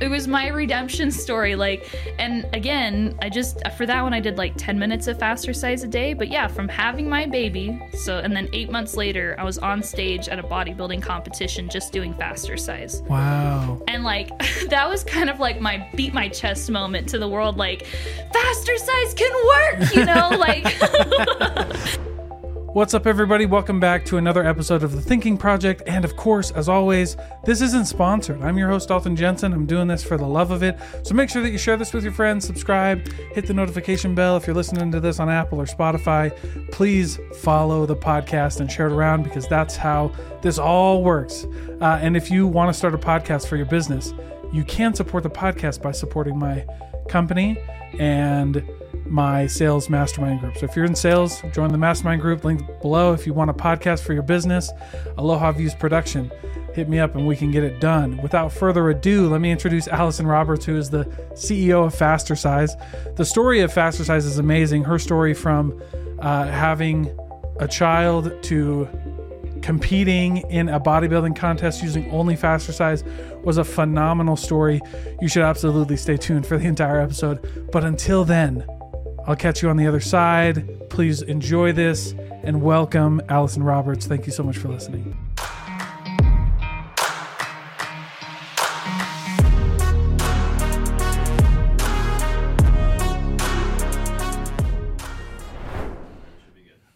it was my redemption story. Like, and again, I just for that one I did like 10 minutes of Fastercise a day. But yeah, from having my baby, so and then eight months later, I was on stage at a bodybuilding competition just doing Fastercise. Wow. And like that was kind of like my beat my chest moment to the world. Like, Fastercise can work, you know, like. What's up, everybody? Welcome back to another episode of The Thinking Project. And of course, as always, this isn't sponsored. I'm your host, Dalton Jensen. I'm doing this for the love of it. So make sure that you share this with your friends, subscribe, hit the notification bell. If you're listening to this on Apple or Spotify, please follow the podcast and share it around because that's how this all works. Uh, and if you want to start a podcast for your business, you can support the podcast by supporting my company and my sales mastermind group. So if you're in sales, join the mastermind group, link below. If you want a podcast for your business, Aloha Views Production, hit me up and we can get it done. Without further ado, let me introduce Allison Roberts, who is the CEO of Fastercise. The story of Fastercise is amazing. Her story from uh, having a child to competing in a bodybuilding contest using only Fastercise was a phenomenal story. You should absolutely stay tuned for the entire episode. But until then, I'll catch you on the other side. Please enjoy this and welcome Allison Roberts. Thank you so much for listening.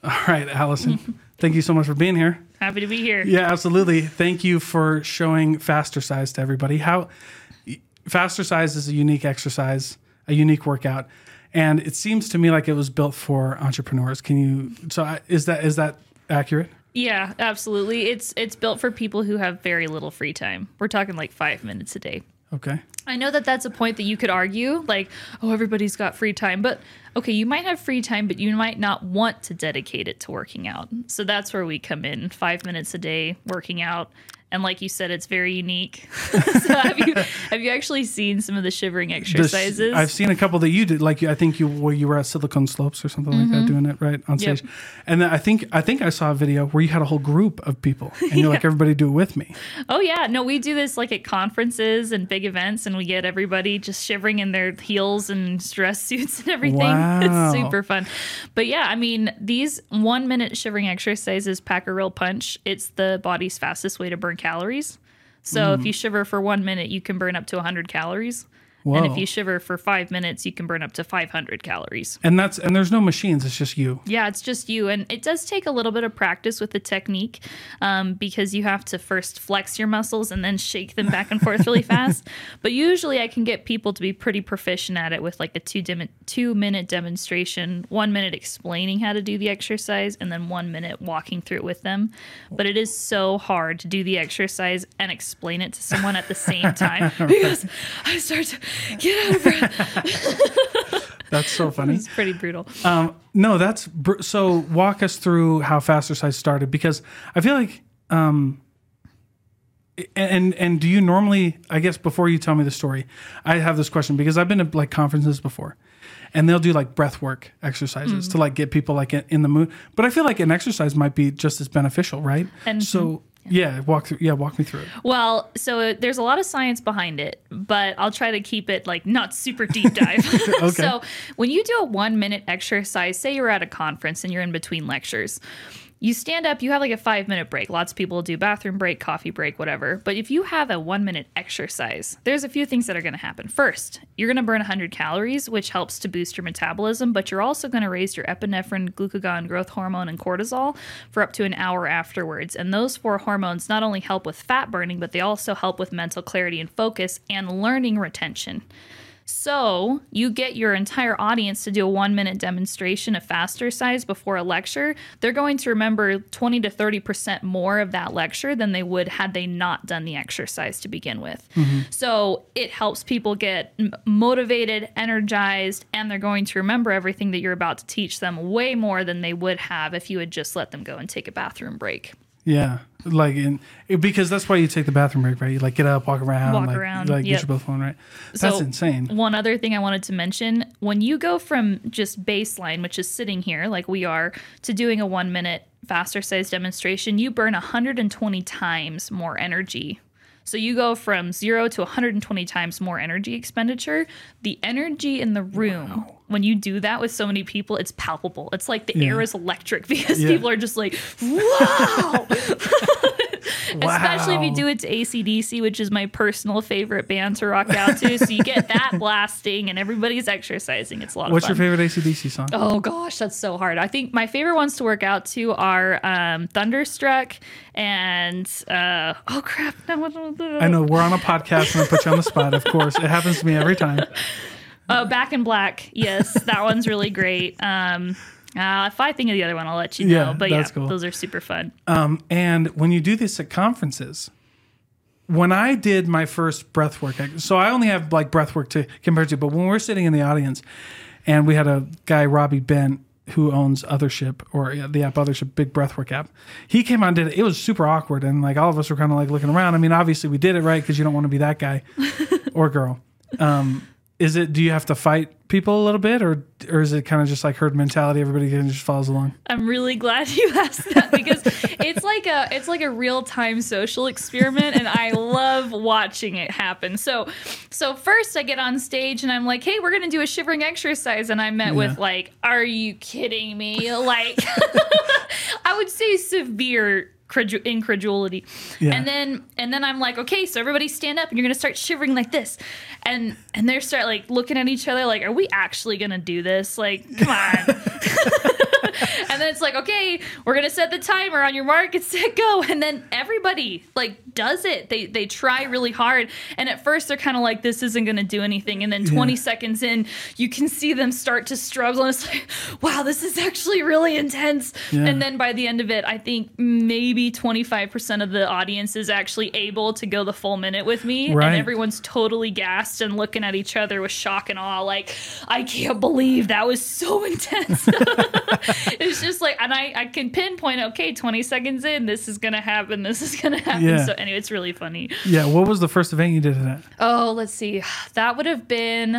All right, Allison. thank you so much for being here. Happy to be here. Yeah, absolutely. Thank you for showing Fastercise to everybody. How Fastercise is a unique exercise, a unique workout, and it seems to me like it was built for entrepreneurs. Can you? So is that is that accurate? Yeah, absolutely. It's it's built for people who have very little free time. We're talking like 5 minutes a day. Okay. I know that that's a point that you could argue, like, oh, everybody's got free time. But okay, you might have free time, but you might not want to dedicate it to working out. So that's where we come in five minutes a day working out. And like you said, it's very unique. so have you have you actually seen some of the shivering The sh- exercises? I've seen a couple that you did. Like I think you where you were at Silicon Slopes or something like that, doing it right on Mm-hmm. Yep. stage. And then I think I think I saw a video where you had a whole group of people, and you're like, everybody do it with me. Oh yeah, no, we do this like at conferences and big events, and we get everybody just shivering in their heels and dress suits and everything. Wow. It's super fun. But yeah, I mean, these one minute shivering exercises pack a real punch. It's the body's fastest way to burn calories. So Mm. if you shiver for one minute, you can burn up to 100 calories. And if you shiver for five minutes, you can burn up to 500 calories. And that's and there's no machines. It's just you. Yeah, it's just you. And it does take a little bit of practice with the technique um, because you have to first flex your muscles and then shake them back and forth really fast. But usually I can get people to be pretty proficient at it with like a two, dim- two minute demonstration, one minute explaining how to do the exercise, and then one minute walking through it with them. But it is so hard to do the exercise and explain it to someone at the same time because I start to get out of breath. That's so funny. It's pretty brutal. Um, no, that's br- so. Walk us through how Fastercise started because I feel like, um, and and do you normally? I guess before you tell me the story, I have this question because I've been to like conferences before, and they'll do like breath work exercises to like get people like in in the mood. But I feel like an exercise might be just as beneficial, right? And- so yeah, walk through. Yeah, walk me through it. Well, so there's a lot of science behind it, but I'll try to keep it like not super deep dive. okay. so when you do a one minute exercise, say you're at a conference and you're in between lectures. You stand up, you have like a five minute break. Lots of people do bathroom break, coffee break, whatever. But if you have a one minute exercise, there's a few things that are going to happen. First, you're going to burn 100 calories, which helps to boost your metabolism, but you're also going to raise your epinephrine, glucagon, growth hormone, and cortisol for up to an hour afterwards. And those four hormones not only help with fat burning, but they also help with mental clarity and focus and learning retention. So you get your entire audience to do a one minute demonstration of Fastercise before a lecture. They're going to remember 20 to 30% more of that lecture than they would had they not done the exercise to begin with. Mm-hmm. So it helps people get motivated, energized, and they're going to remember everything that you're about to teach them way more than they would have if you had just let them go and take a bathroom break. Yeah, like in because that's why you take the bathroom break, right? You like get up, walk around, Walk like, around, like yep. get your phone, right? That's So, insane. One other thing I wanted to mention when you go from just baseline, which is sitting here like we are, to doing a one minute Fastercise demonstration, you burn 120 times more energy. So you go from zero to 120 times more energy expenditure. The energy in the room when you do that with so many people, it's palpable. It's like the air is electric because Yeah. people are just like, wow. Wow. Especially if you do it to ACDC, which is my personal favorite band to rock out to. so you get that blasting and everybody's exercising. It's a lot What's your favorite ACDC song? Oh gosh, that's so hard. I think my favorite ones to work out to are um, Thunderstruck and uh, oh crap, no, I know we're on a podcast and I put you on the spot. Of course, it happens to me every time. Oh, Back in Black. Yes, that one's really great. Um, uh, if I think of the other one, I'll let you know. Yeah, but that's yeah, cool. those are super fun. Um, and when you do this at conferences, when I did my first breath work, so I only have like breath work to compare to, but when we're sitting in the audience and we had a guy, Robbie Bent, who owns Othership or the app Othership, big breathwork app. He came on, and did it. It was super awkward, and like all of us were kind of like looking around. I mean, obviously we did it right because you don't want to be that guy or girl. Um, is it? Do you have to fight people a little bit, or or is it kind of just like herd mentality? Everybody kind of just follows along. I'm really glad you asked that because it's like a it's like a real time social experiment, and I love watching it happen. So, so first I get on stage and I'm like, "Hey, we're gonna do a shivering exercise," and I met with like, "Are you kidding me?" Like, I would say severe incredulity. Yeah. And then and then I'm like, okay, so everybody stand up and you're gonna start shivering like this. And and they start like looking at each other like, are we actually gonna do this? Like, come on. and then it's like, okay, we're gonna set the timer on your mark, get set, go. And then everybody like does it. They they try really hard. And at first they're kind of like, this isn't gonna do anything. And then 20 Yeah. seconds in, you can see them start to struggle. And it's like, wow, this is actually really intense. Yeah. And then by the end of it, I think maybe 25% of the audience is actually able to go the full minute with me. Right. And everyone's totally gassed and looking at each other with shock and awe. Like, I can't believe that was so intense. it's just like, and I, I can pinpoint, okay, 20 seconds in, this is going to happen. This is going to happen. Yeah. So, anyway, it's really funny. Yeah. What was the first event you did it at? Oh, let's see. That would have been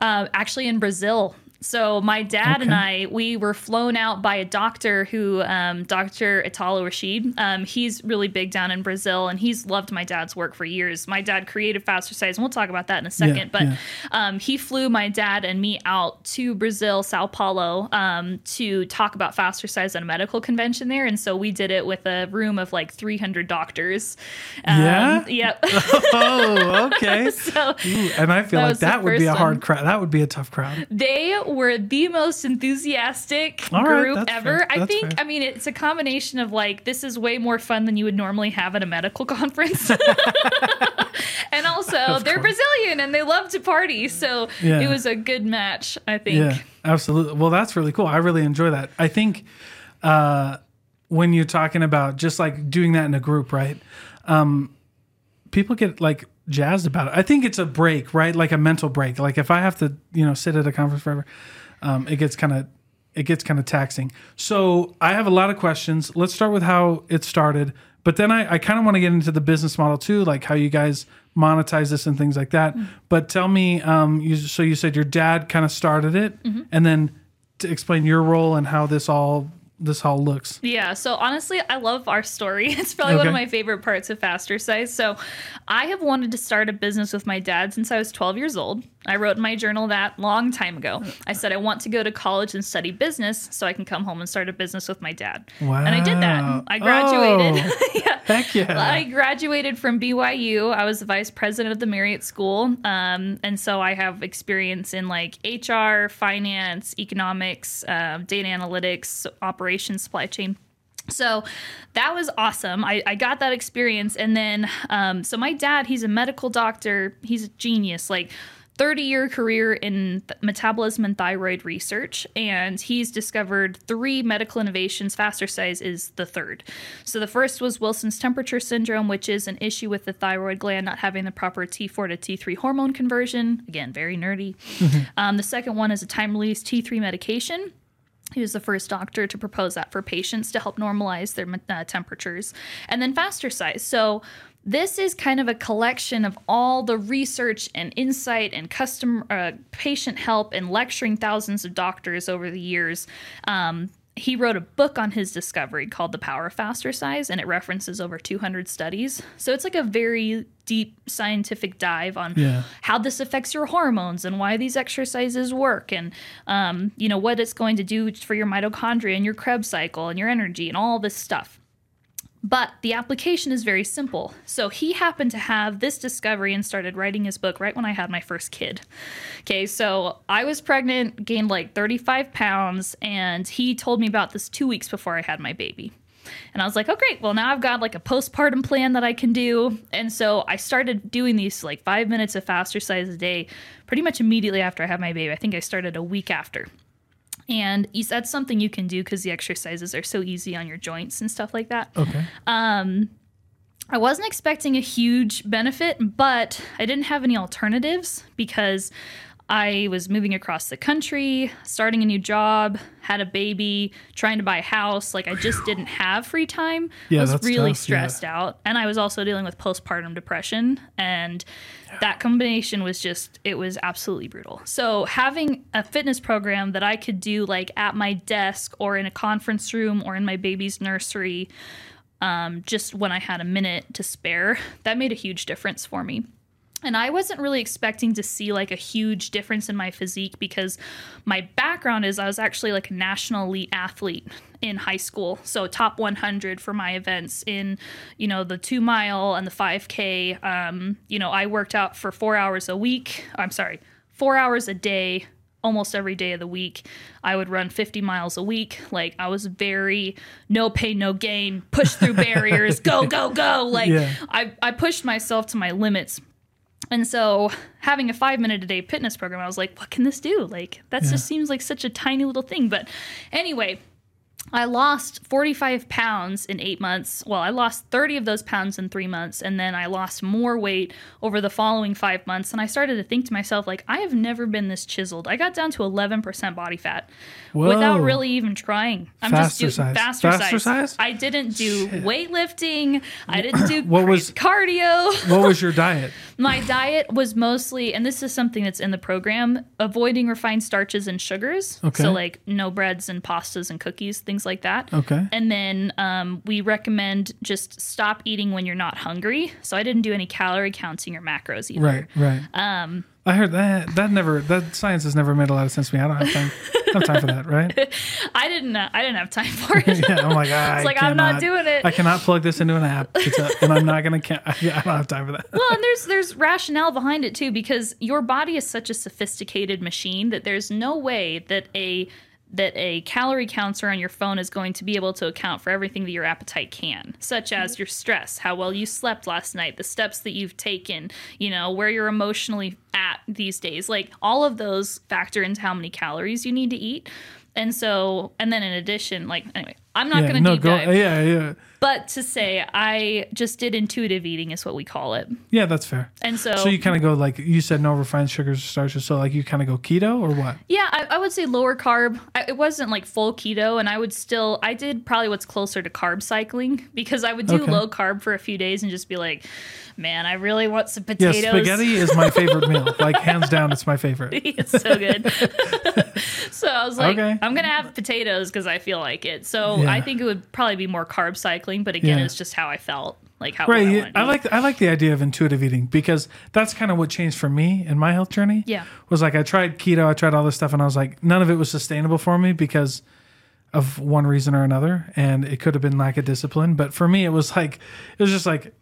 uh, actually in Brazil. So my dad and I, we were flown out by a doctor who, um, Dr. Italo Rashid. Um, he's really big down in Brazil, and he's loved my dad's work for years. My dad created Fastercise, and we'll talk about that in a second. but yeah. um, he flew my dad and me out to Brazil, Sao Paulo, um, to talk about Fastercise at a medical convention there. And so we did it with a room of like 300 doctors. Um, Yeah? Yep. Oh, okay. so Ooh, and I feel That like that would be a first hard crowd. That would be a tough crowd. They were the most enthusiastic All right, group that's ever. I think, fair. I mean, it's a combination of like, this is way more fun than you would normally have at a medical conference. and also, Of they're course. Brazilian and they love to party. So Yeah. it was a good match, I think. Yeah, absolutely. Well, that's really cool. I really enjoy that. I think uh, when you're talking about just like doing that in a group, right? Um, people get like jazzed about it. I think it's a break, right? Like a mental break. Like if I have to, you know, sit at a conference forever, um, it gets kind of it gets kind of taxing. So I have a lot of questions. Let's start with how it started, but then I, I kind of want to get into the business model too, like how you guys monetize this and things like that. But tell me, um, you, so you said your dad kind of started it, and then to explain your role and how this all this all looks. Yeah, so honestly, I love our story. It's probably one of my favorite parts of Fastercise. So, I have wanted to start a business with my dad since I was 12 years old. I wrote in my journal that long time ago. I said I want to go to college and study business so I can come home and start a business with my dad. Wow. And I did that. I graduated. Oh, yeah. heck yeah. I graduated from BYU. I was the vice president of the Marriott School. Um, and so I have experience in like HR, finance, economics, um, data analytics, operations, supply chain. So that was awesome. I, I got that experience. And then, um, so my dad, he's a medical doctor, he's a genius. Like, 30 year career in th- metabolism and thyroid research, and he's discovered three medical innovations. Fastercise is the third. So, the first was Wilson's temperature syndrome, which is an issue with the thyroid gland not having the proper T4 to T3 hormone conversion. Again, very nerdy. Um, the second one is a time release T3 medication. He was the first doctor to propose that for patients to help normalize their uh, temperatures. And then Fastercise. So, this is kind of a collection of all the research and insight and custom uh, patient help and lecturing thousands of doctors over the years. Um, he wrote a book on his discovery called The Power of Fastercise, and it references over 200 studies. So it's like a very deep scientific dive on Yeah. how this affects your hormones and why these exercises work, and um, you know what it's going to do for your mitochondria and your Krebs cycle and your energy and all this stuff. But the application is very simple. So he happened to have this discovery and started writing his book right when I had my first kid. Okay, so I was pregnant, gained like 35 pounds, and he told me about this two weeks before I had my baby. And I was like, oh, great. Well, now I've got like a postpartum plan that I can do. And so I started doing these like five minutes of Fastercise a day pretty much immediately after I had my baby. I think I started a week after. And that's something you can do because the exercises are so easy on your joints and stuff like that. Okay. Um, I wasn't expecting a huge benefit, but I didn't have any alternatives because I was moving across the country, starting a new job, had a baby, trying to buy a house. Like I just didn't have free time. Yeah, I was really tough, yeah. stressed out. And I was also dealing with postpartum depression. And that combination was just, it was absolutely brutal. So having a fitness program that I could do like at my desk or in a conference room or in my baby's nursery um, just when I had a minute to spare, that made a huge difference for me. And I wasn't really expecting to see like a huge difference in my physique because my background is I was actually like a national elite athlete in high school. So top 100 for my events in, you know, the two mile and the 5K. Um, you know, I worked out for four hours a week. I'm sorry, four hours a day almost every day of the week. I would run 50 miles a week. Like I was very no pain, no gain, push through barriers, go, go, go. Like Yeah. I, I pushed myself to my limits. And so having a five minute a day fitness program, I was like, what can this do? Like that Yeah. just seems like such a tiny little thing. But anyway, I lost 45 pounds in eight months. Well, I lost 30 of those pounds in three months. And then I lost more weight over the following five months. And I started to think to myself, like, I have never been this chiseled. I got down to 11% body fat without really even trying. I'm Faster just doing size. faster, Fastercise. size? I didn't do weightlifting. I didn't do What was- cardio. What was your diet? My diet was mostly, and this is something that's in the program, avoiding refined starches and sugars. Okay. So, like no breads and pastas and cookies, things like that. Okay. And then um, we recommend just stop eating when you're not hungry. So, I didn't do any calorie counting or macros either. Right, right. Um, I heard that that never that science has never made a lot of sense to me. I don't have time. I have time for that, right? I didn't. Uh, I didn't have time for it. Yeah, I'm like, I like, I'm not cannot- doing it. I cannot plug this into an app, it's a, and I'm not gonna. Can, I, I don't have time for that. well, and there's there's rationale behind it too because your body is such a sophisticated machine that there's no way that a that a calorie counter on your phone is going to be able to account for everything that your appetite can, such as your stress, how well you slept last night, the steps that you've taken, you know, where you're emotionally at these days. Like all of those factor into how many calories you need to eat. And so, and then in addition, like anyway, I'm not Yeah, going to no, deep go. dive, Yeah, yeah, but to say I just did intuitive eating is what we call it. yeah. That's fair. And so, So you kind of go like you said, no refined sugars, or starches. So like you kind of go keto or what? Yeah, I, I would say lower carb. I, it wasn't like full keto, and I would still, I did probably what's closer to carb cycling because I would do Okay. low carb for a few days and just be like, man, I really want some potatoes. Yeah, spaghetti is my favorite meal. Like hands down, it's my favorite. it's so good. so I was like, Okay. I'm gonna have potatoes because I feel like it. So Yeah. I think it would probably be more carb cycling, but again, Yeah. it's just how I felt, like how Right. I, to I like I like the idea of intuitive eating because that's kind of what changed for me in my health journey. Yeah. Was like I tried keto, I tried all this stuff, and I was like, none of it was sustainable for me because of one reason or another, and it could have been lack of discipline. But for me, it was like it was just like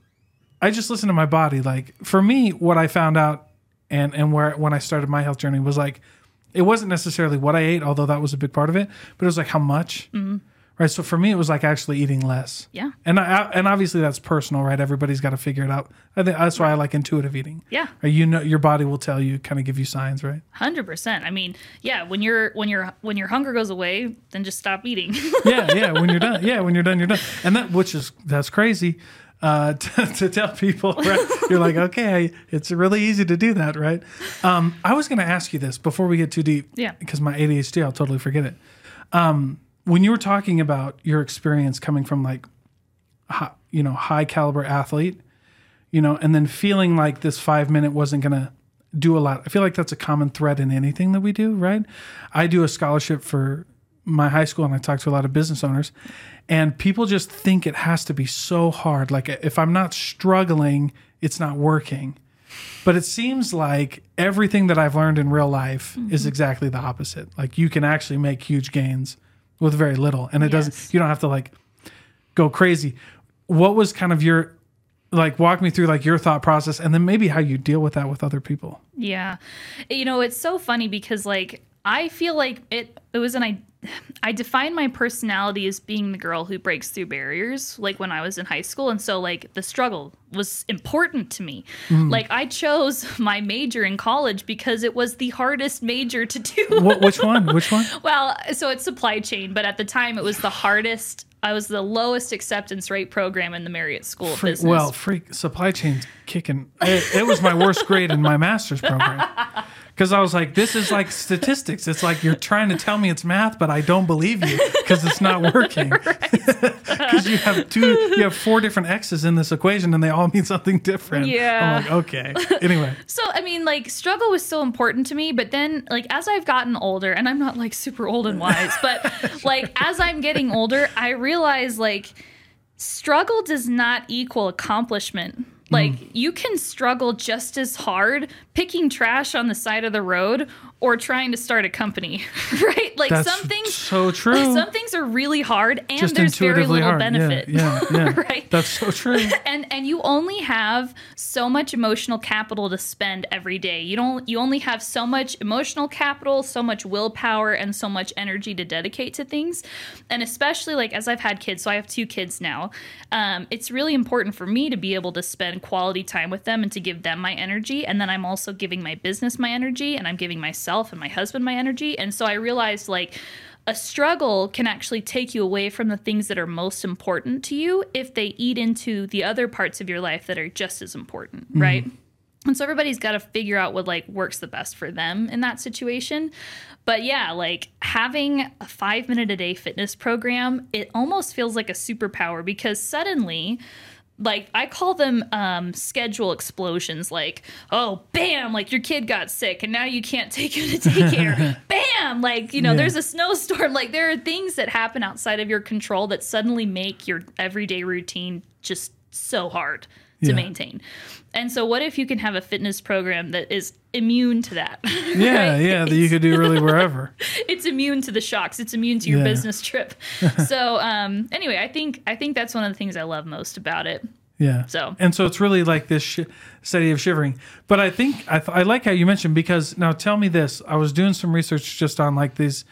I just listened to my body. Like for me, what I found out and and where when I started my health journey was like it wasn't necessarily what I ate, although that was a big part of it, but it was like how much. Mm-hmm. Right. So for me, it was like actually eating less. Yeah. And I, and obviously that's personal, right? Everybody's got to figure it out. I think that's why I like intuitive eating. Yeah. Right? You know, your body will tell you, kind of give you signs, right? Hundred percent. I mean, yeah. When your when your when your hunger goes away, then just stop eating. Yeah, yeah. When you're done, yeah, when you're done, you're done. And that, which is that's crazy uh, to, to tell people. Right? You're like, okay, it's really easy to do that, right? Um, I was going to ask you this before we get too deep. Yeah. Because my ADHD, I'll totally forget it. Um, when you were talking about your experience coming from like, hi, you know, high caliber athlete, you know, and then feeling like this five minute wasn't going to do a lot. I feel like that's a common thread in anything that we do, right? I do a scholarship for my high school and I talk to a lot of business owners, and people just think it has to be so hard. Like if I'm not struggling, it's not working. But it seems like everything that I've learned in real life Mm-hmm. is exactly the opposite. Like you can actually make huge gains with very little, and it Yes. doesn't. You don't have to like go crazy. What was kind of your like walk me through like your thought process and then maybe how you deal with that with other people. Yeah. You know, it's so funny because like I feel like it it was an I define my personality as being the girl who breaks through barriers like when I was in high school and so like the struggle was important to me. Mm. Like I chose my major in college because it was the hardest major to do. What, which one? Which one? Well, so it's supply chain, but at the time it was the hardest. I was the lowest acceptance rate program in the Marriott School of Freak, Business. well, freak supply chain's kicking. It, it was my worst grade in my master's program because I was like, "This is like statistics. It's like you're trying to tell me it's math, but I don't believe you because it's not working. Because you have two, you have four different x's in this equation, and they all mean something different. Yeah. I'm like, okay. Anyway, So I mean, like struggle was so important to me, but then like as I've gotten older, and I'm not like super old and wise, but like as I'm getting older, I realize like struggle does not equal accomplishment. Like mm. you can struggle just as hard picking trash on the side of the road or trying to start a company, right? Like that's some things so true. some things are really hard and Just there's very little hard. benefit. Yeah, yeah, yeah. Right. That's so true. and and you only have so much emotional capital to spend every day you don't you only have so much emotional capital so much willpower and so much energy to dedicate to things and especially like as i've had kids so i have two kids now um, it's really important for me to be able to spend quality time with them and to give them my energy and then i'm also giving my business my energy and i'm giving myself and my husband my energy and so i realized like a struggle can actually take you away from the things that are most important to you if they eat into the other parts of your life that are just as important, mm-hmm. right? And so everybody's got to figure out what like works the best for them in that situation. But yeah, like having a 5 minute a day fitness program, it almost feels like a superpower because suddenly like I call them um, schedule explosions. Like, oh, bam! Like your kid got sick, and now you can't take him to daycare. bam! Like you know, Yeah. there's a snowstorm. Like there are things that happen outside of your control that suddenly make your everyday routine just so hard to Yeah. maintain. And so, what if you can have a fitness program that is immune to that? Yeah, Right? yeah. That you could do really wherever. it's immune to the shocks. It's immune to your Yeah. business trip. so, um, anyway, I think I think that's one of the things I love most about it. Yeah. So- and so it's really like this sh- study of shivering. But I think I, th- I like how you mentioned because now tell me this. I was doing some research just on like these,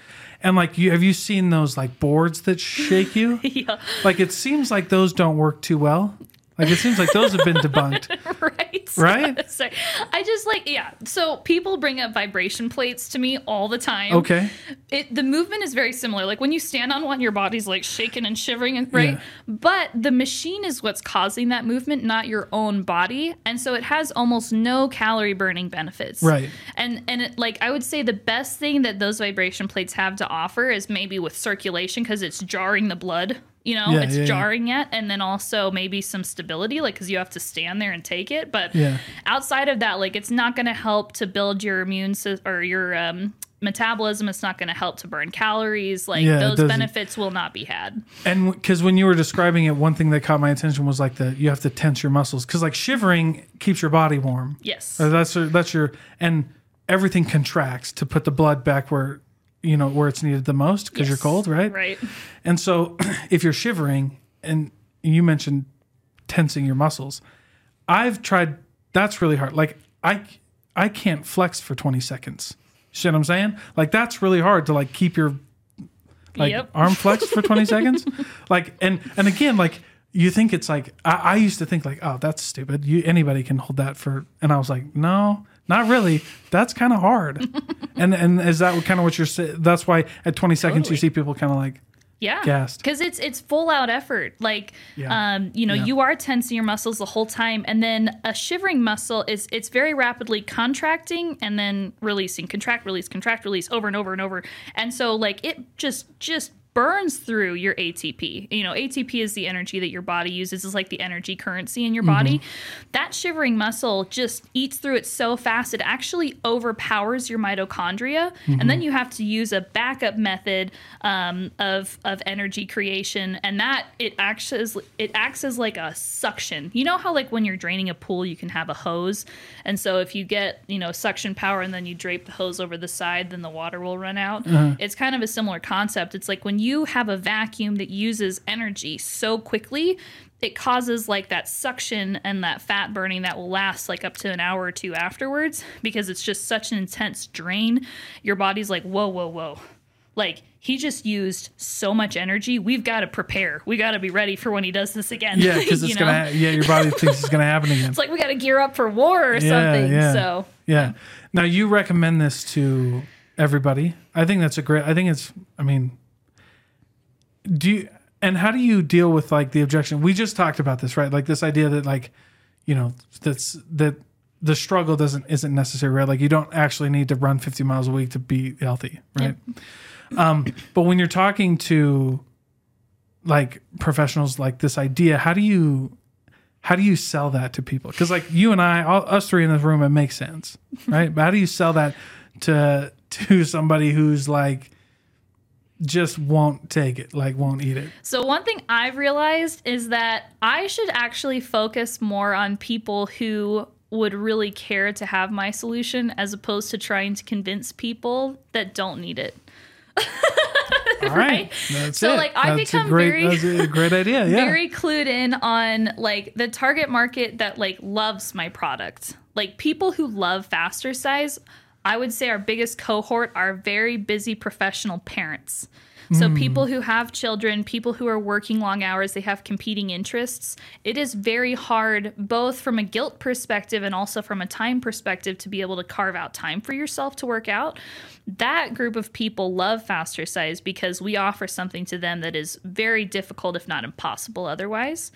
and like you have you seen those like boards that shake you? yeah. like it seems like those don't work too well. Like it seems like those have been debunked. right? Right? Sorry. I just like yeah. So people bring up vibration plates to me all the time. Okay. It the movement is very similar. Like when you stand on one, your body's like shaking and shivering, and right. Yeah. But the machine is what's causing that movement, not your own body, and so it has almost no calorie burning benefits. Right. And and it, like I would say the best thing that those vibration plates have to offer is maybe with circulation because it's jarring the blood. You know, Yeah, it's yeah, yeah. jarring it, and then also maybe some stability, like because you have to stand there and take it. But Yeah. outside of that, like it's not going to help to build your immune system or your um, metabolism. It's not going to help to burn calories. Like Yeah, those benefits will not be had. And because when you were describing it, one thing that caught my attention was like the you have to tense your muscles because like shivering keeps your body warm. Yes. Uh, That's your, that's your and everything contracts to put the blood back where you know where it's needed the most because you're cold, right? Right. And so if you're shivering and you mentioned tensing your muscles, I've tried that's really hard. Like I I can't flex for 20 seconds. You see what I'm saying? Like that's really hard to like keep your like Yep. arm flexed for 20 seconds. Like and and again like you think it's like I, I used to think like oh that's stupid. You anybody can hold that for and I was like no not really. That's kind of hard. and and is that kind of what you're saying? That's why at 20 seconds you see people kind of like Yeah. Gassed. Because it's it's full out effort. Like Yeah. um, you know, Yeah. you are tensing your muscles the whole time. And then a shivering muscle is it's very rapidly contracting and then releasing. Contract, release, contract, release over and over and over. And so like it just just burns through your ATP. You know, ATP is the energy that your body uses, is like the energy currency in your body. Mm-hmm. That shivering muscle just eats through it so fast, it actually overpowers your mitochondria. And then mm-hmm. you have to use a backup method um, of, of energy creation. And that it acts as, it acts as like a suction. You know how like when you're draining a pool, you can have a hose. And so if you get, you know, suction power and then you drape the hose over the side, then the water will run out. Uh-huh. It's kind of a similar concept. It's like when you have a vacuum that uses energy so quickly, it causes like that suction and that fat burning that will last like up to an hour or two afterwards because it's just such an intense drain. Your body's like, whoa, whoa, whoa. Like he just used so much energy. We've got to prepare. We got to be ready for when he does this again. Yeah, because it's gonna. Ha- yeah, your body thinks it's gonna happen again. It's like we got to gear up for war or something. yeah. So Yeah. Now you recommend this to everybody. I think that's a great. I think it's. I mean, do you and how do you deal with like the objection? We just talked about this, right? Like this idea that like, you know, that's that the struggle doesn't isn't necessary, right? Like you don't actually need to run 50 miles a week to be healthy, right? Um, but when you're talking to like professionals like this idea, how do you how do you sell that to people? Because like you and I, all, us three in this room, it makes sense, right? but how do you sell that to to somebody who's like just won't take it, like won't eat it? So, one thing I've realized is that I should actually focus more on people who would really care to have my solution as opposed to trying to convince people that don't need it. All right, that's So, it. like, I've that's become great, very- that's a great idea. Yeah, Very clued in on like the target market that like loves my product. Like people who love Fastercise, I would say our biggest cohort are very busy professional parents. So hmm. people who have children, people who are working long hours, they have competing interests. It is very hard both from a guilt perspective and also from a time perspective to be able to carve out time for yourself to work out. That group of people love Fastercise because we offer something to them that is very difficult if not impossible otherwise.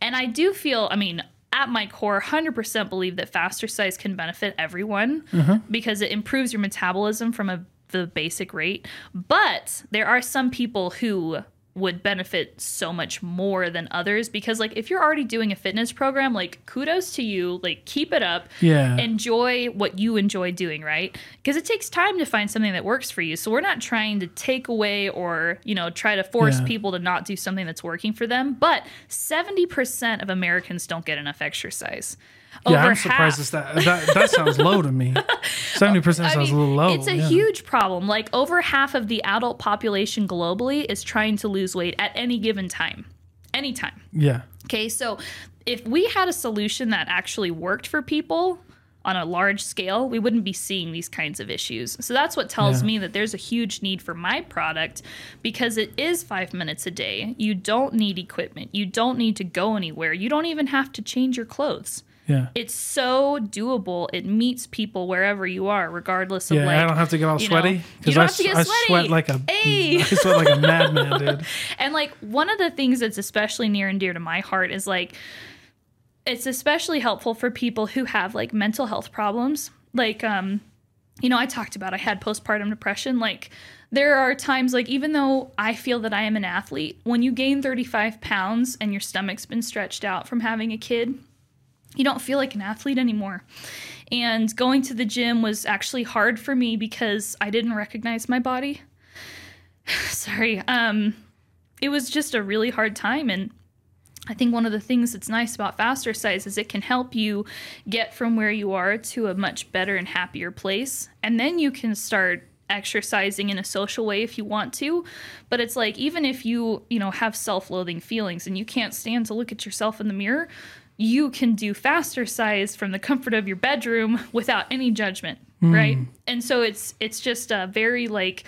And I do feel, I mean, at my core, 100% believe that Fastercise can benefit everyone mm-hmm. because it improves your metabolism from a the basic rate. But there are some people who would benefit so much more than others because like if you're already doing a fitness program like kudos to you. Like keep it up. Yeah. enjoy what you enjoy doing right? Because it takes time to find something that works for you. So we're not trying to take away or you know try to force Yeah. people to not do something that's working for them. But 70% of americans don't get enough exercise yeah. I'm surprised it's that, that. That sounds low to me. Seventy percent sounds mean, a little low. It's a yeah. huge problem. Like over half of the adult population globally is trying to lose weight at any given time. Anytime. Yeah. Okay, so if we had a solution that actually worked for people on a large scale, we wouldn't be seeing these kinds of issues. So that's what tells Yeah. me that there's a huge need for my product because it is five minutes a day. You don't need equipment. You don't need to go anywhere. You don't even have to change your clothes. Yeah. It's so doable. It meets people wherever you are, regardless of like. Yeah, like. I don't have to get all sweaty because I, have to get I sweat like a Hey. I sweat like a madman, dude. And like one of the things that's especially near and dear to my heart is like it's especially helpful for people who have like mental health problems. Like um you know, I talked about I had postpartum depression like there are times like even though I feel that I am an athlete, when you gain 35 pounds and your stomach's been stretched out from having a kid, you don't feel like an athlete anymore. And going to the gym was actually hard for me because I didn't recognize my body. Sorry. Um it was just a really hard time and I think one of the things that's nice about Fastercise is it can help you get from where you are to a much better and happier place. And then you can start exercising in a social way if you want to. But it's like even if you, you know, have self-loathing feelings and you can't stand to look at yourself in the mirror, you can do Fastercise from the comfort of your bedroom without any judgment, hmm. right? And so it's it's just a very like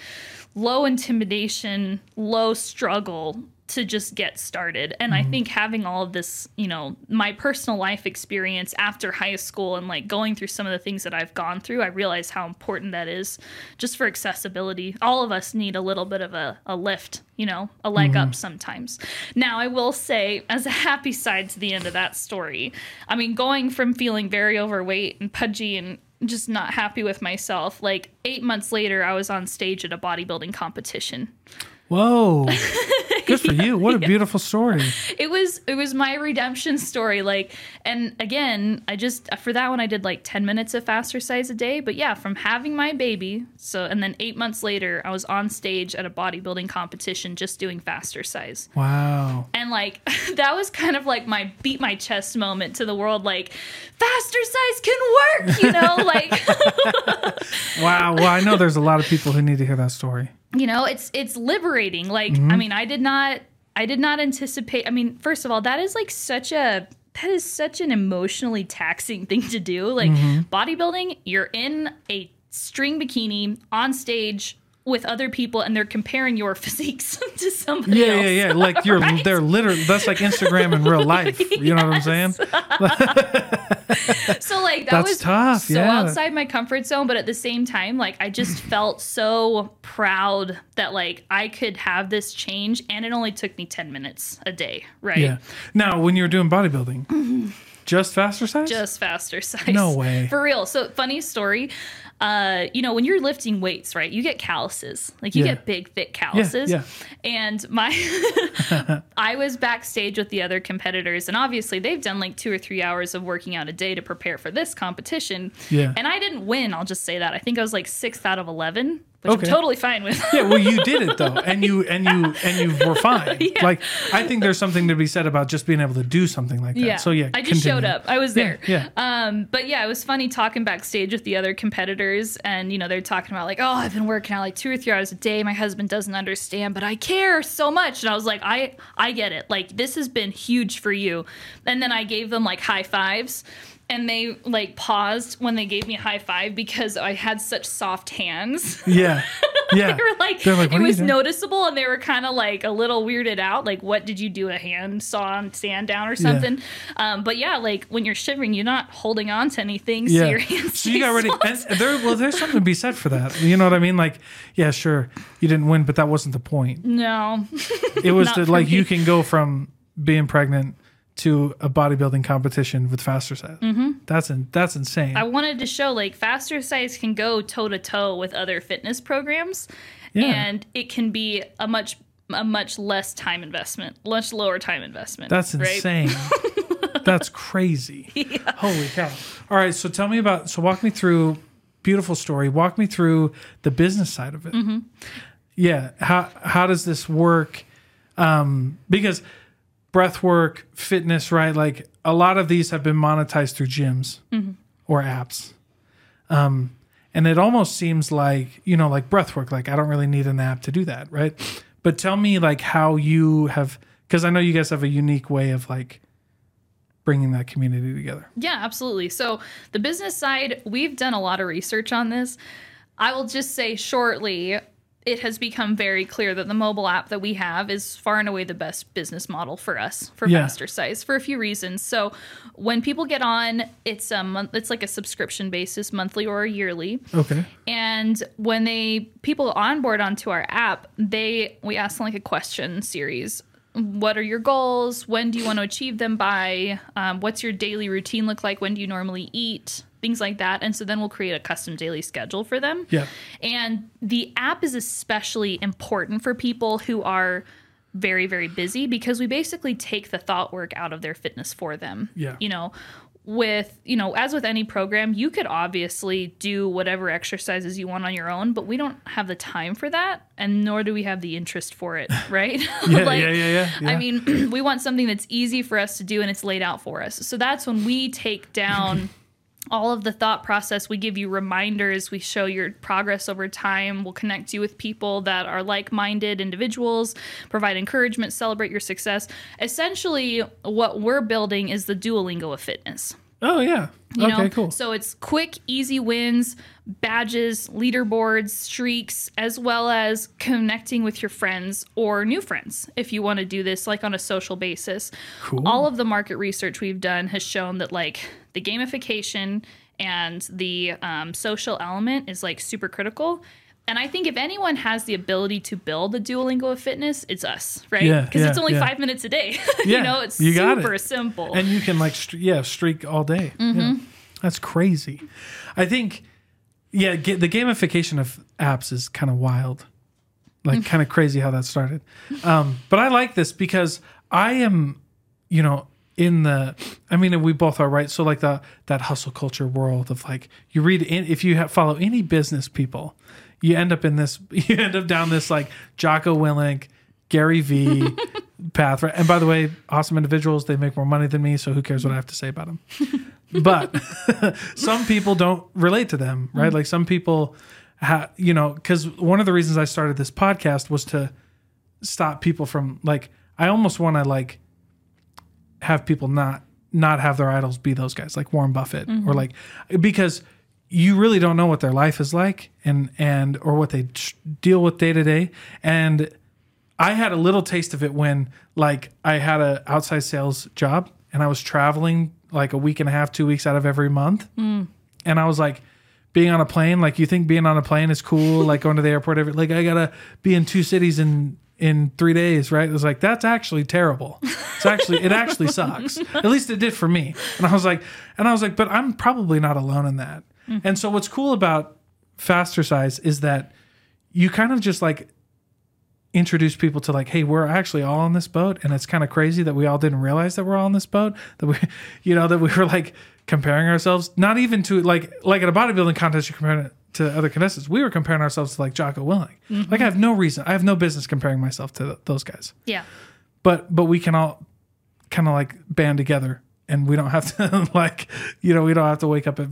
low intimidation, low struggle to just get started. And I mm-hmm. think having all of this, you know, my personal life experience after high school and like going through some of the things that I've gone through, I realize how important that is just for accessibility. All of us need a little bit of a, a lift, you know, a leg up mm-hmm. sometimes. Now, I will say, as a happy side to the end of that story, I mean, going from feeling very overweight and pudgy and just not happy with myself, like eight months later, I was on stage at a bodybuilding competition. Whoa. Good for you. What a beautiful story. it was it was my redemption story like and again i just for that one i did like 10 minutes of fastercise a day but yeah from having my baby so and then eight months later i was on stage at a bodybuilding competition just doing fastercise. Wow. and like that was kind of like my beat my chest moment to the world like fastercise can work you know like Wow. Well, I know there's a lot of people who need to hear that story. You know it's it's liberating like Mm-hmm. i mean i did not i did not anticipate i mean first of all that is like such a that is such an emotionally taxing thing to do like Mm-hmm. bodybuilding you're in a string bikini on stage with other people and they're comparing your physiques to somebody Yeah, else yeah, yeah. Yeah. Like you're, they're literally, that's like Instagram in real life. You know what I'm saying? so like that That's was tough, so yeah. outside my comfort zone but at the same time like i just felt so proud that like i could have this change and it only took me 10 minutes a day right Yeah. Now, when you were doing bodybuilding, mm-hmm. Just Fastercise? just faster size No way. for real so funny story uh, you know, when you're lifting weights, right, you get calluses. Like you Yeah. get big, thick calluses. yeah. And my, I was backstage with the other competitors, and obviously they've done like two or three hours of working out a day to prepare for this competition. Yeah. And I didn't win. I'll just say that. I think I was like sixth out of eleven, which Okay. I'm totally fine with. Yeah, well, you did it though, and you and you and you were fine. Like, I think there's something to be said about just being able to do something like that. Yeah. So yeah, I just showed up. I was there. Yeah, Um, but yeah, it was funny talking backstage with the other competitors, and you know they're talking about like, oh, I've been working out like two or three hours a day. My husband doesn't understand, but I care so much. And I was like, I I get it. Like this has been huge for you. And then I gave them like high fives. And they like paused when they gave me a high five because I had such soft hands. yeah, yeah. they were like, like, it was noticeable, and they were kind of like a little weirded out. Like, what did you do? A hand saw and stand down or something? Um, but yeah, like when you're shivering, you're not holding on to anything. So Yeah. your hands. So you got ready. And there, well, there's something to be said for that. You know what I mean? Like, yeah, sure, you didn't win, but that wasn't the point. No, It was Not to for like you can go from being pregnant to a bodybuilding competition with Fastercise. Mm-hmm. That's in, that's insane. I wanted to show like Fastercise can go toe to toe with other fitness programs, Yeah. and it can be a much a much less time investment, much lower time investment. That's right? insane. That's crazy. Holy cow. All right. So tell me about, so walk me through, beautiful story. Walk me through the business side of it. Mm-hmm. Yeah. How, how does this work? Um, because breath work, fitness, right? Like a lot of these have been monetized through gyms Mm-hmm. or apps. Um, and it almost seems like, you know, like breath work, like I don't really need an app to do that. Right. But tell me like how you have, because I know you guys have a unique way of like bringing that community together. Yeah, absolutely. So, the business side, we've done a lot of research on this. I will just say shortly, it has become very clear that the mobile app that we have is far and away the best business model for us for Yeah. Fastercise for a few reasons. So, when people get on, it's a month it's like a subscription basis, monthly or yearly. Okay. And when they people onboard onto our app, they we ask them like a question series. What are your goals? When do you want to achieve them by? Um, what's your daily routine look like? When do you normally eat? Things like that. And so then we'll create a custom daily schedule for them. Yeah. And the app is especially important for people who are very, very busy because we basically take the thought work out of their fitness for them. Yeah. You know, with, you know, as with any program, you could obviously do whatever exercises you want on your own, but we don't have the time for that. And nor do we have the interest for it, right? Yeah, yeah, yeah, yeah, yeah. I mean, we want something that's easy for us to do and it's laid out for us. So that's when we take down all of the thought process. We give you reminders. We show your progress over time. We'll connect you with people that are like minded individuals, provide encouragement, celebrate your success. Essentially, what we're building is the Duolingo of fitness. Oh yeah. You okay, know? cool. So it's quick, easy wins, badges, leaderboards, streaks, as well as connecting with your friends or new friends if you want to do this like on a social basis. Cool. All of the market research we've done has shown that like the gamification and the um, social element is like super critical. And I think if anyone has the ability to build a Duolingo of fitness, it's us, right? Yeah, Because it's only yeah. five minutes a day. Yeah, you know, it's you got it. super simple. and you can like st- yeah streak all day Mm-hmm. yeah. that's crazy i think yeah ga- the gamification of apps is kind of wild like kind of crazy how that started. Um, but I like this because I am, you know, in the. I mean, we both are right. So like the that hustle culture world of like you read in, if you have, follow any business people, you end up in this. You end up down this like Jocko Willink, Gary V. path right and by the way awesome individuals they make more money than me so who cares what i have to say about them but some people don't relate to them right mm. like some people ha- you know because one of the reasons i started this podcast was to stop people from like i almost want to like have people not not have their idols be those guys like warren buffett or mm-hmm. like because you really don't know what their life is like and and or what they deal with day to day. And I had a little taste of it when like I had a outside sales job and I was traveling like a week and a half, two weeks out of every month. Mm. And I was like being on a plane, like you think being on a plane is cool, like going to the airport every like I gotta be in two cities in in three days, right? It was like that's actually terrible. It's actually it actually sucks. At least it did for me. And I was like, and I was like, but I'm probably not alone in that. Mm-hmm. And so what's cool about fastercise is that you kind of just like introduce people to like, hey, we're actually all on this boat, and it's kind of crazy that we all didn't realize that we're all on this boat. That we, you know, that we were like comparing ourselves, not even to like like at a bodybuilding contest, you're comparing it to other contestants. We were comparing ourselves to like Jocko Willink. Like I have no reason, I have no business comparing myself to th- those guys. Yeah. But but we can all kind of like band together, and we don't have to like, you know, we don't have to wake up at.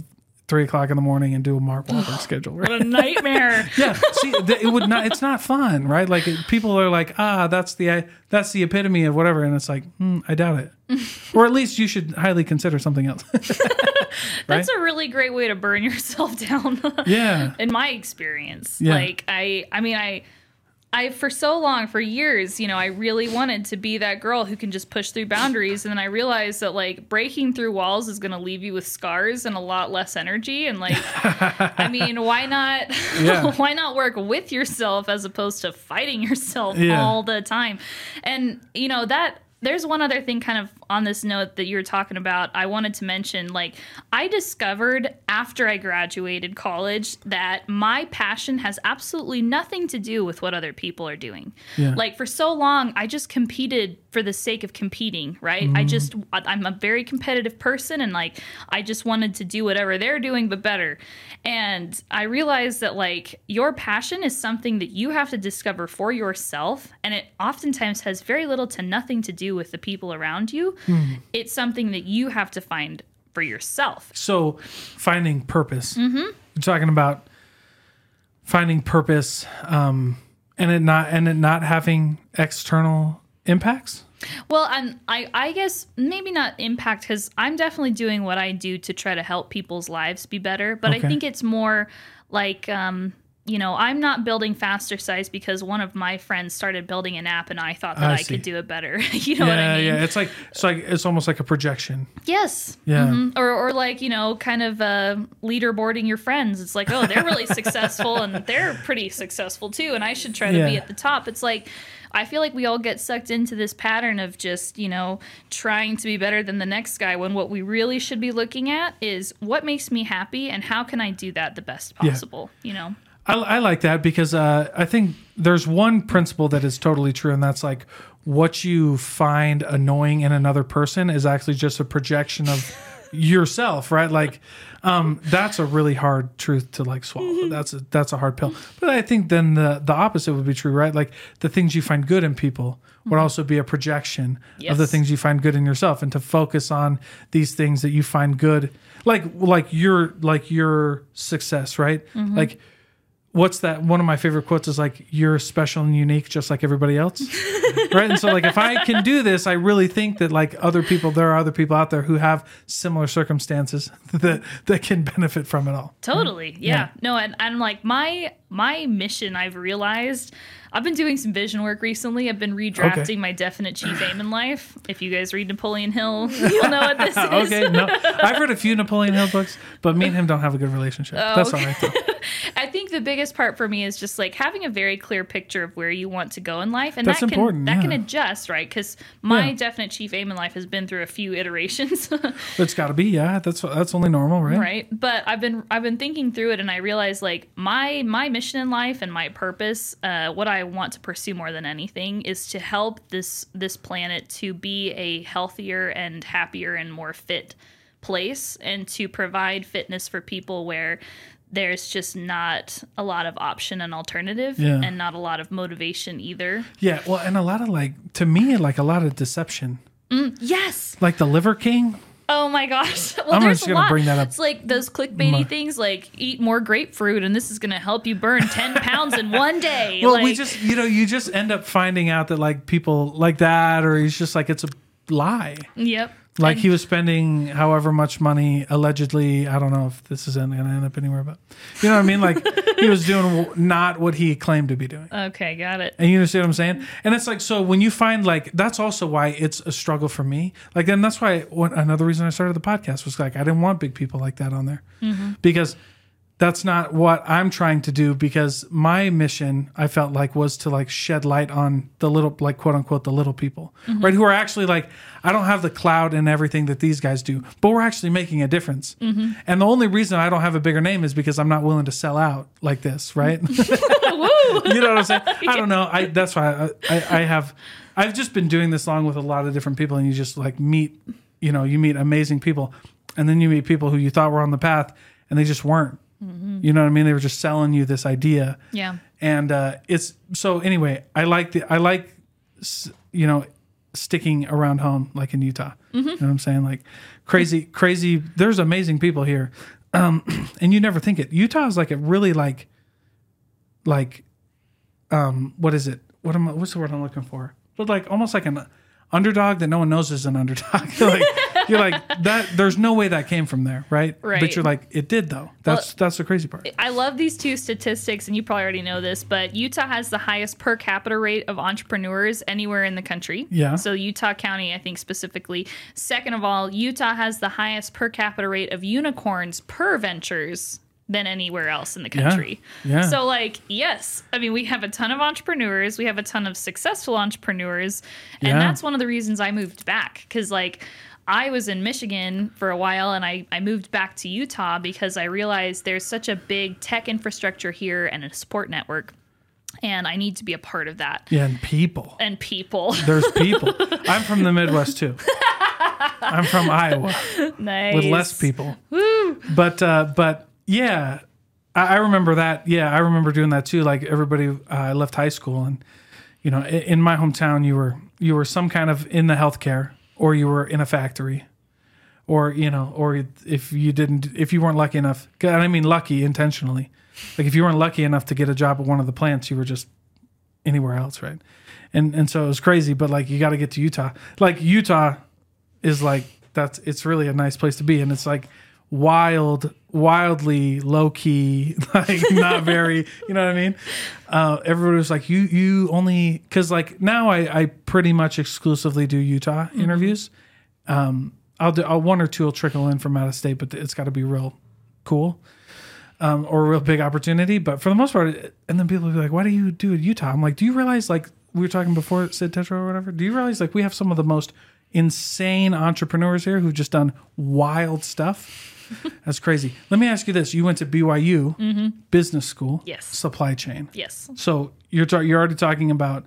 Three o'clock in the morning and do a Mark Wahlberg schedule, right? What a nightmare. yeah see it would not it's not fun right like it, people are like ah that's the that's the epitome of whatever and it's like hmm, i doubt it or at least you should highly consider something else That's a really great way to burn yourself down. yeah in my experience. Yeah. Like I I mean I I for so long for years, you know, I really wanted to be that girl who can just push through boundaries and then I realized that like breaking through walls is going to leave you with scars and a lot less energy and like I mean, why not Yeah. why not work with yourself as opposed to fighting yourself Yeah. all the time? And you know, that there's one other thing kind of on this note that you were talking about i wanted to mention like i discovered after i graduated college that my passion has absolutely nothing to do with what other people are doing Yeah. like for so long i just competed for the sake of competing right? Mm-hmm. i just i'm a very competitive person and like i just wanted to do whatever they're doing but better. And i realized that like your passion is something that you have to discover for yourself and it oftentimes has very little to nothing to do with the people around you. It's something that you have to find for yourself. So finding purpose. Mm-hmm. you're talking about finding purpose um and it not and it not having external impacts Well, I'm, I, I guess maybe not impact because I'm definitely doing what I do to try to help people's lives be better. But I think it's more like, um, you know, I'm not building fastercise because one of my friends started building an app and I thought that I I, could do it better. you know yeah what I mean? yeah it's like it's like it's almost like a projection Yes. Yeah. Mhm. Or, or like, you know, kind of uh, leaderboarding your friends. It's like, oh, they're really successful and they're pretty successful too. And I should try to be at the top. It's like, I feel like we all get sucked into this pattern of just, you know, trying to be better than the next guy when what we really should be looking at is what makes me happy and how can I do that the best Yeah. possible, you know? I, I like that because uh, I think there's one principle that is totally true, and that's like what you find annoying in another person is actually just a projection of yourself, right? Like um, that's a really hard truth to like swallow. That's a that's a hard pill. But I think then the the opposite would be true, right? Like the things you find good in people would also be a projection of the things you find good in yourself, and to focus on these things that you find good, like like your like your success, right? Like what's that one of my favorite quotes is like you're special and unique just like everybody else right and so like if i can do this i really think that like other people there are other people out there who have similar circumstances that that can benefit from it all Totally. Mm-hmm. Yeah. No, and i'm like my my mission I've realized I've been doing some vision work recently. I've been redrafting Okay. my definite chief aim in life. If you guys read Napoleon Hill, you'll know what this is. okay no i've read a few napoleon hill books but me and him don't have a good relationship oh. that's all right though think the biggest part for me is just like having a very clear picture of where you want to go in life, and That's that can important, that can adjust, right? Because my Yeah. definite chief aim in life has been through a few iterations, It's got to be, yeah. That's that's only normal, right? right? But I've been I've been thinking through it, and I realized like my my mission in life and my purpose, uh, what I want to pursue more than anything is to help this this planet to be a healthier and happier and more fit place, and to provide fitness for people where there's just not a lot of option and alternative Yeah. and not a lot of motivation either. Yeah. Well, and a lot of like to me, like a lot of deception, mm, Yes. like the Liver King. Oh my gosh. Well, I'm there's just a gonna lot. bring that up. It's like those clickbaity My- things like eat more grapefruit and this is going to help you burn 10 pounds in one day. Well, like, we just you know you just end up finding out that like people like that, or he's just like it's a lie. Yep. Like And- he was spending however much money allegedly. I don't know if this is going to end up anywhere, but you know what I mean. Like he was doing not what he claimed to be doing. Okay, got it. And you understand what I'm saying? And it's like, so when you find like, that's also why it's a struggle for me. Like, and that's why one, another reason I started the podcast was like, I didn't want big people like that on there mm-hmm. because that's not what I'm trying to do. Because my mission, I felt like, was to like shed light on the little, like, quote unquote, the little people, mm-hmm. right? Who are actually like, I don't have the cloud and everything that these guys do, but we're actually making a difference. Mm-hmm. And the only reason I don't have a bigger name is because I'm not willing to sell out like this, right? you know what I'm saying? I don't know. I that's why I, I, I have I've just been doing this long with a lot of different people, and you just like meet, you know, you meet amazing people, and then you meet people who you thought were on the path, and they just weren't. You know what I mean? They were just selling you this idea, Yeah. and uh, it's so anyway. I like the I like you know sticking around home like in Utah. You know what I'm saying? Like crazy, crazy. There's amazing people here, um, and you never think it. Utah is like a really like like um what is it? What am I, what's the word I'm looking for? But like almost like an underdog that no one knows is an underdog. Like you're like that. There's no way that came from there, right? Right. But you're like it did though. That's that's the crazy part. I love these two statistics, and you probably already know this, but Utah has the highest per capita rate of entrepreneurs anywhere in the country. Yeah. So, Utah County, I think specifically. Second of all, Utah has the highest per capita rate of unicorns per ventures than anywhere else in the country. Yeah. So, like, yes, I mean, we have a ton of entrepreneurs, we have a ton of successful entrepreneurs, and Yeah. that's one of the reasons I moved back because, like, I was in Michigan for a while and I, I moved back to Utah because I realized there's such a big tech infrastructure here and a support network. And I need to be a part of that. Yeah, and people. And people. There's people. I'm from the Midwest too. I'm from Iowa nice. with less people. But uh, but yeah, I, I remember that. Yeah, I remember doing that too. Like everybody, uh, I left high school, and you know, i- in my hometown, you were you were some kind of in the healthcare, or you were in a factory, or you know, or if you didn't, if you weren't lucky enough, and I mean lucky intentionally, like if you weren't lucky enough to get a job at one of the plants, you were just anywhere else, right? And and so it was crazy, but like you got to get to Utah. Like Utah is like that's it's really a nice place to be, and it's like wild, wildly low key, like not very, you know what I mean? Uh, everybody was like, you you only because like now I I pretty much exclusively do Utah interviews. Um, I'll do I'll, one or two will trickle in from out of state, but it's got to be real cool um, or a real big opportunity. But for the most part, and then people will be like, "Why do you do it Utah?" I'm like, "Do you realize like we were talking before Sid Tetra or whatever? Do you realize like we have some of the most insane entrepreneurs here who've just done wild stuff?" That's crazy. Let me ask you this: You went to BYU business school, Yes. supply chain. Yes. So you're ta- you're already talking about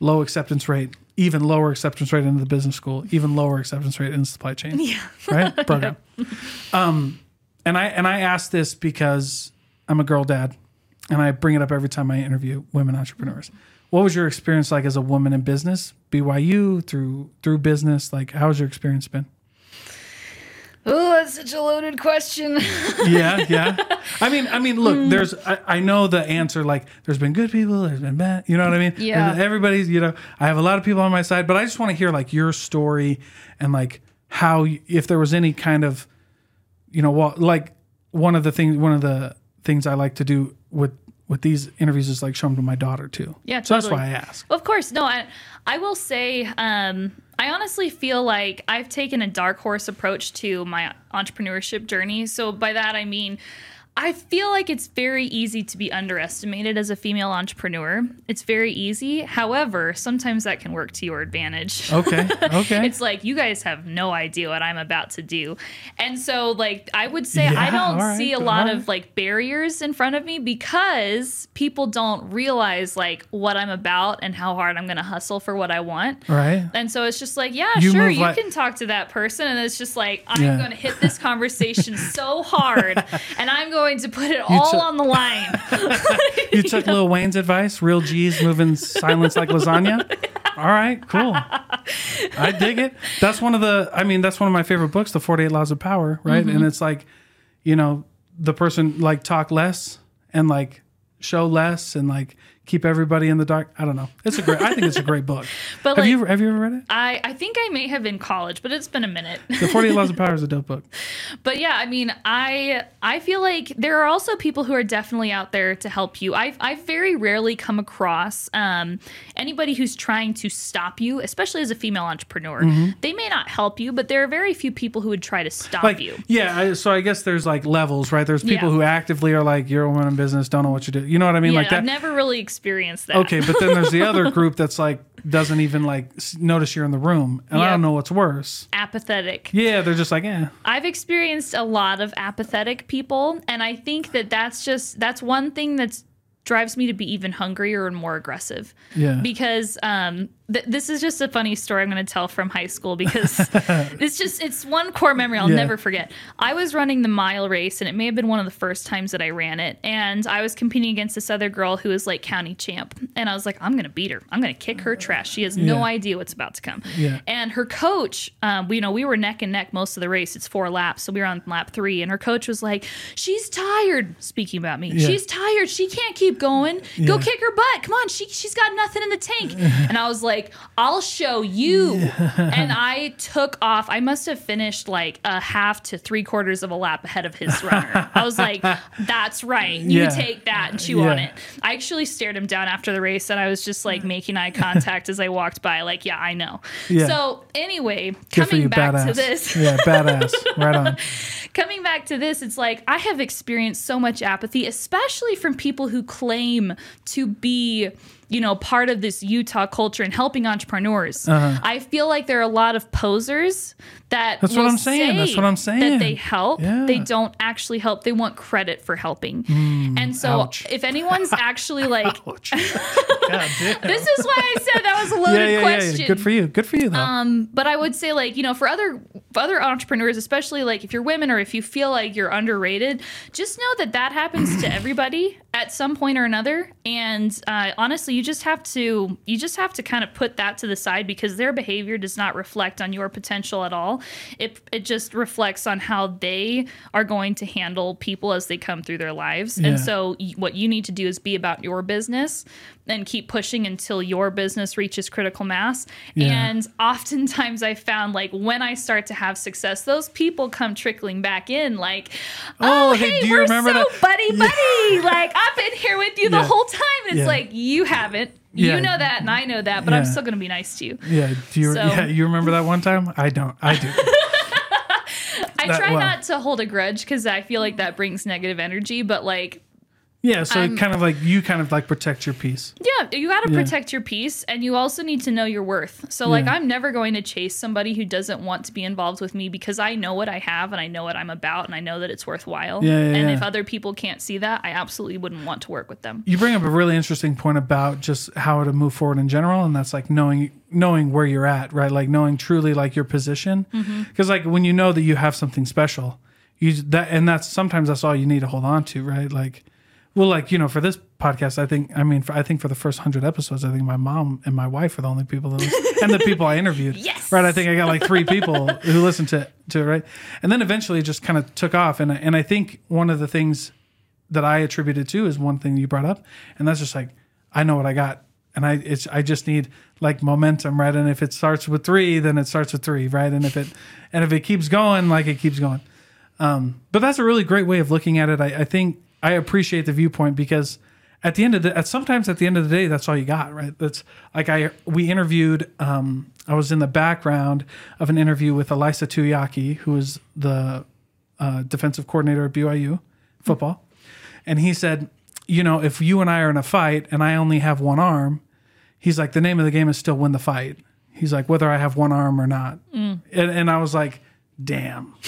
low acceptance rate, even lower acceptance rate into the business school, even lower acceptance rate in the supply chain. Yeah. Right? Program. Um and I and I ask this because I'm a girl dad and I bring it up every time I interview women entrepreneurs. What was your experience like as a woman in business? BYU through through business? Like how's your experience been? Oh, that's such a loaded question. yeah, yeah. I mean, I mean, look, hmm. there's, I, I know the answer. Like, there's been good people, there's been bad. You know what I mean? Yeah. And everybody's, you know, I have a lot of people on my side, but I just want to hear like your story and like how, if there was any kind of, you know, what, like one of the things, one of the things I like to do with with these interviews is like show them to my daughter too. Yeah, totally. So that's why I ask. Of course, no. I I will say, um, I honestly feel like I've taken a dark horse approach to my entrepreneurship journey. So by that I mean, I feel like it's very easy to be underestimated as a female entrepreneur. It's very easy. However, sometimes that can work to your advantage. Okay. Okay. it's like you guys have no idea what I'm about to do. And so like I would say Yeah, I don't right, see a lot right. of like barriers in front of me because people don't realize like what I'm about and how hard I'm going to hustle for what I want. right. And so it's just like, yeah, You sure, you like- can talk to that person. And it's just like, I'm Yeah. going to hit this conversation so hard and I'm going to put it all took- on the line. You took Lil Wayne's advice. Real G's moving silence like lasagna. All right, cool. I dig it. That's one of the. I mean, that's one of my favorite books, The Forty Eight Laws of Power. Right, Mm-hmm. and it's like, you know, the person like talk less and like show less and like keep everybody in the dark. I don't know. It's a great. I think it's a great book. But, have like- you have you ever read it? I, I think I may have in college, but it's been a minute. The Forty Eight Laws of Power is a dope book. But yeah, I mean, I I feel like there are also people who are definitely out there to help you. I I very rarely come across um, anybody who's trying to stop you, especially as a female entrepreneur. They may not help you, but there are very few people who would try to stop Mm-hmm. like you. yeah I, so i guess there's like levels right there's people Yeah. who actively are like you're a woman in business don't know what you do you know what i mean Yeah, like that I've never really experienced that. okay but then there's the other group that's like doesn't even like notice you're in the room and i don't know what's worse Apathetic. yeah they're just like eh I've experienced a lot of apathetic people, and I think that that's just that's one thing that's drives me to be even hungrier and more aggressive. Yeah. Because um, th- this is just a funny story I'm going to tell from high school because it's just it's one core memory I'll Yeah. never forget. I was running the mile race, and it may have been one of the first times that I ran it, and I was competing against this other girl who was like county champ, and I was like, I'm going to beat her. I'm going to kick her trash. She has no Yeah. idea what's about to come. Yeah. And her coach, um, we, you know, we were neck and neck most of the race. It's four laps, so we were on lap three, and her coach was like, "She's tired." Speaking about me, she's tired. She can't keep going. Go kick her butt. Come on, she she's got nothing in the tank. and I was like, "I'll show you." and I took off. I must have finished like a half to three quarters of a lap ahead of his runner. I was like, "That's right. You Yeah. take that and chew on it." I actually stared him down after the race, and I was just like making eye contact as I walked by, like, "Yeah, I know." Yeah. So anyway, good coming you back badass to this, yeah badass right on coming back to this, it's like I have experienced so much apathy, especially from people who claim to be, you know, part of this Utah culture and helping entrepreneurs. I feel like there are a lot of posers that Uh-huh. That's what I'm saying. That's what I'm saying. That they help. Yeah. They don't actually help. They want credit for helping. and so ouch. if anyone's actually like Ouch. God damn. this is why I said that was a loaded yeah, yeah, question. yeah. Good for you. Good for you, though. Um, but I would say like you know for other for other entrepreneurs, especially like if you're women or if you feel like you're underrated, just know that that happens to everybody at some point or another. And uh, honestly, you just have to you just have to kind of put that to the side because their behavior does not reflect on your potential at all. It it just reflects on how they are going to handle people as they come through their lives. Yeah. And so what you need to do is be about your business and keep pushing until your business reaches critical mass. Yeah. And oftentimes I found like when I start to have success, those people come trickling back in like, oh, Oh, hey, do you we're remember so that- buddy buddy. Like I've been here with you the Yeah. whole time. And it's Yeah. like you haven't. Yeah. You know that and I know that, but I'm Yeah. still gonna be nice to you. yeah. Do you? so- yeah. You remember that one time? I don't. I do. I That- try well- not to hold a grudge because I feel like that brings negative energy, but like Yeah. So I'm- it kind of like you kind of like protect your peace. Yeah, you got to Yeah. protect your peace and you also need to know your worth. So, like, Yeah. I'm never going to chase somebody who doesn't want to be involved with me because I know what I have and I know what I'm about and I know that it's worthwhile. Yeah, yeah, and if other people can't see that, I absolutely wouldn't want to work with them. You bring up a really interesting point about just how to move forward in general, and that's like knowing knowing where you're at, right? Like knowing truly like your position, Mm-hmm. because like when you know that you have something special, you that and that's sometimes that's all you need to hold on to, right? Like, well, like you know, for this podcast, I think I mean, for, I think for the first hundred episodes, I think my mom and my wife are the only people that listen, and the people I interviewed, Yes. right? I think I got like three people who listened to to it, right? And then eventually it just kind of took off, and I- and I think one of the things that I attributed to is one thing you brought up, and that's just like I know what I got, and I it's I just need like momentum, right? And if it starts with three, then it starts with three, right? And if it and if it keeps going, like it keeps going. Um, but that's a really great way of looking at it. I, I think I appreciate the viewpoint because at the end of the at sometimes at the end of the day, that's all you got, right? That's like I we interviewed. Um, I was in the background of an interview with Ilaisa Tuiaki, who is the uh, defensive coordinator at BYU. football. And he said, you know, if you and I are in a fight and I only have one arm, he's like, the name of the game is still win the fight. He's like, whether I have one arm or not. And, and I was like, damn.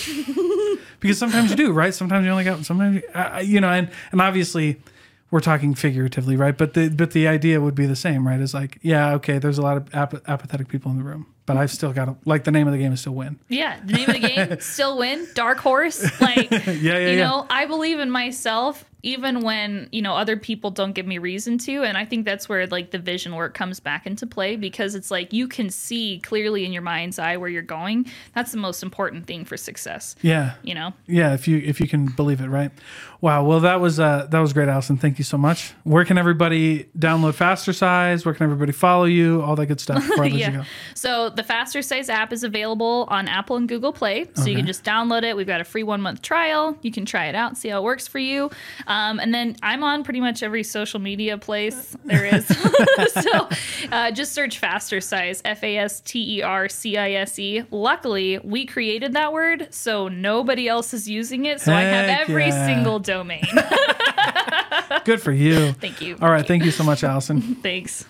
because sometimes you do, right? Sometimes you only got, sometimes, you, uh, you know, and, and obviously we're talking figuratively, right? But the, but the idea would be the same, right? Is like, yeah, okay, there's a lot of ap- apathetic people in the room, but I've still got to, like, the name of the game is still win. Yeah, the name of the game still win. Dark horse. Like, Yeah, yeah, you yeah. know, I believe in myself even when you know other people don't give me reason to and i think that's where like the vision work comes back into play because it's like you can see clearly in your mind's eye where you're going that's the most important thing for success Yeah. you know Yeah, if you if you can believe it, right? Wow. Well, that was uh, that was great, Allison. Thank you so much. Where can everybody download Fastercise? Where can everybody follow you? All that good stuff. Yeah. go. So the Fastercise app is available on Apple and Google Play. So you can just download it. We've got a free one month trial. You can try it out, see how it works for you. Um, and then I'm on pretty much every social media place there is. so uh, just search Fastercise, F A S T E R C I S E. Luckily, we created that word, so nobody else is using it. So I have every yeah. single domain. Good for you. Thank you. All right. Thank you so much, Allison. Thanks.